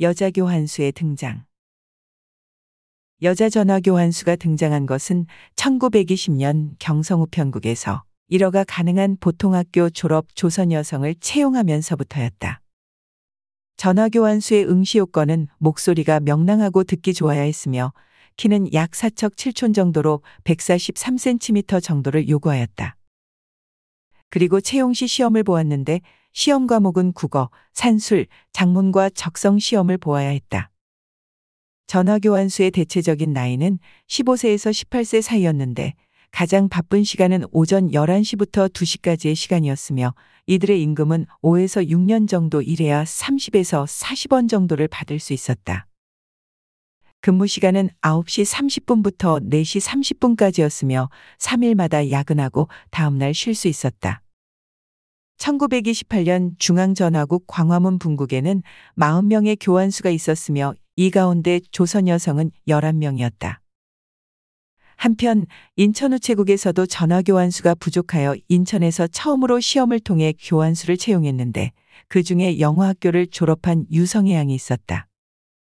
여자 교환수의 등장. 여자 전화 교환수가 등장한 것은 1920년 경성우편국에서 1어가 가능한 보통학교 졸업 조선 여성을 채용하면서부터였다. 전화 교환수의 응시 요건은 목소리가 명랑하고 듣기 좋아야 했으며 키는 약 4척 7촌 정도로 143cm 정도를 요구하였다. 그리고 채용 시 시험을 보았는데 시험 과목은 국어, 산술, 작문과 적성 시험을 보아야 했다. 전화교환수의 대체적인 나이는 15세에서 18세 사이였는데 가장 바쁜 시간은 오전 11시부터 2시까지의 시간이었으며 이들의 임금은 5에서 6년 정도 일해야 30에서 40원 정도를 받을 수 있었다. 근무 시간은 9시 30분부터 4시 30분까지였으며 3일마다 야근하고 다음날 쉴 수 있었다. 1928년 중앙전화국 광화문 분국에는 40명의 교환수가 있었으며 이 가운데 조선 여성은 11명이었다. 한편 인천 우체국에서도 전화 교환수가 부족하여 인천에서 처음으로 시험을 통해 교환수를 채용했는데 그 중에 영어학교를 졸업한 유성혜 양이 있었다.